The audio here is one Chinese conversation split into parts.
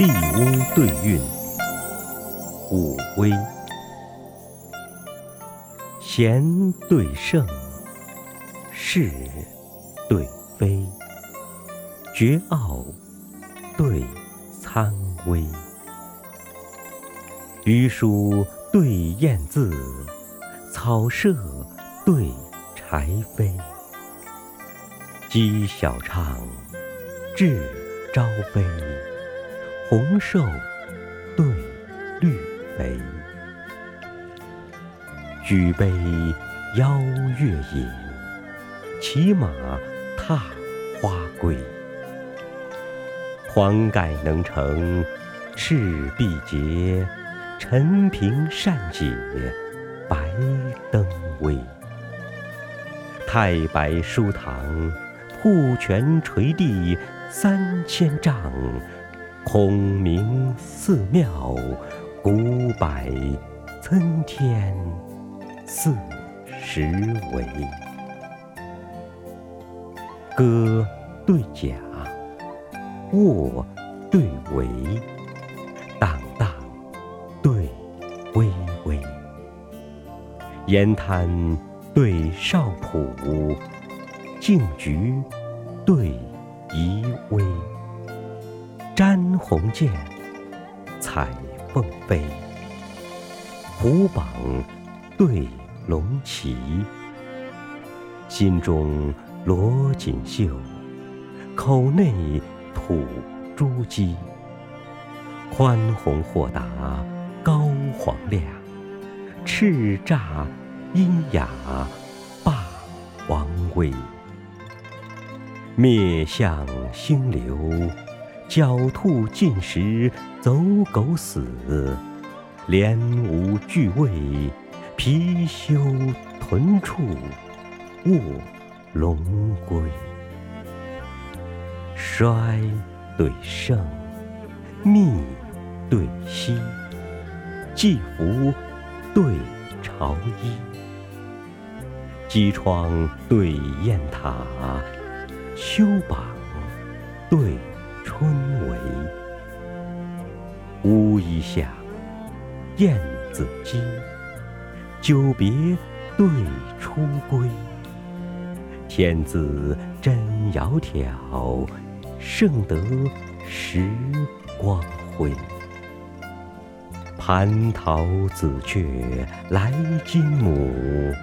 笠翁对韵，武威。贤对圣，是对非，绝傲对参微。榆书对燕字，草舍对柴扉。鸡晓唱，雉朝飞，红瘦对绿肥。举杯邀月饮，骑马踏花归。黄盖能成赤壁捷，陈平善解白登危。太白书堂，瀑泉垂地三千丈，孔明寺庙，古柏参天四十围。歌对甲，卧对帷，荡荡对微微。沿滩对少圃，静菊对移微。瞻鸿渐，采凤飞。虎榜对龙旗，心中罗锦绣，口内吐珠玑。宽宏豁达高皇亮，叱咤阴雅霸王威。灭相星流，狡兔尽食走狗死。连吴俱魏，貔貅豚处卧龙归。衰对盛，密对稀，季服对朝衣。鸡窗对雁塔，秋榜对春闱。乌衣巷，燕子矶，久别对初归。天子真窈窕，盛得时光辉。蟠桃紫鹊来金母，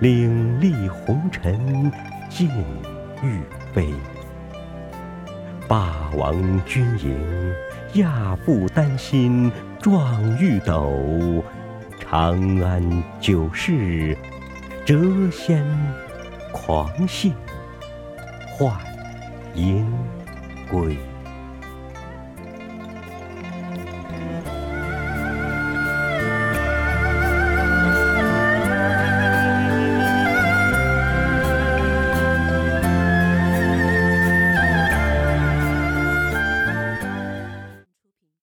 岭立红尘尽欲飞。霸王军营，亚父丹心壮玉斗。长安九世，谪仙狂信幻音鬼。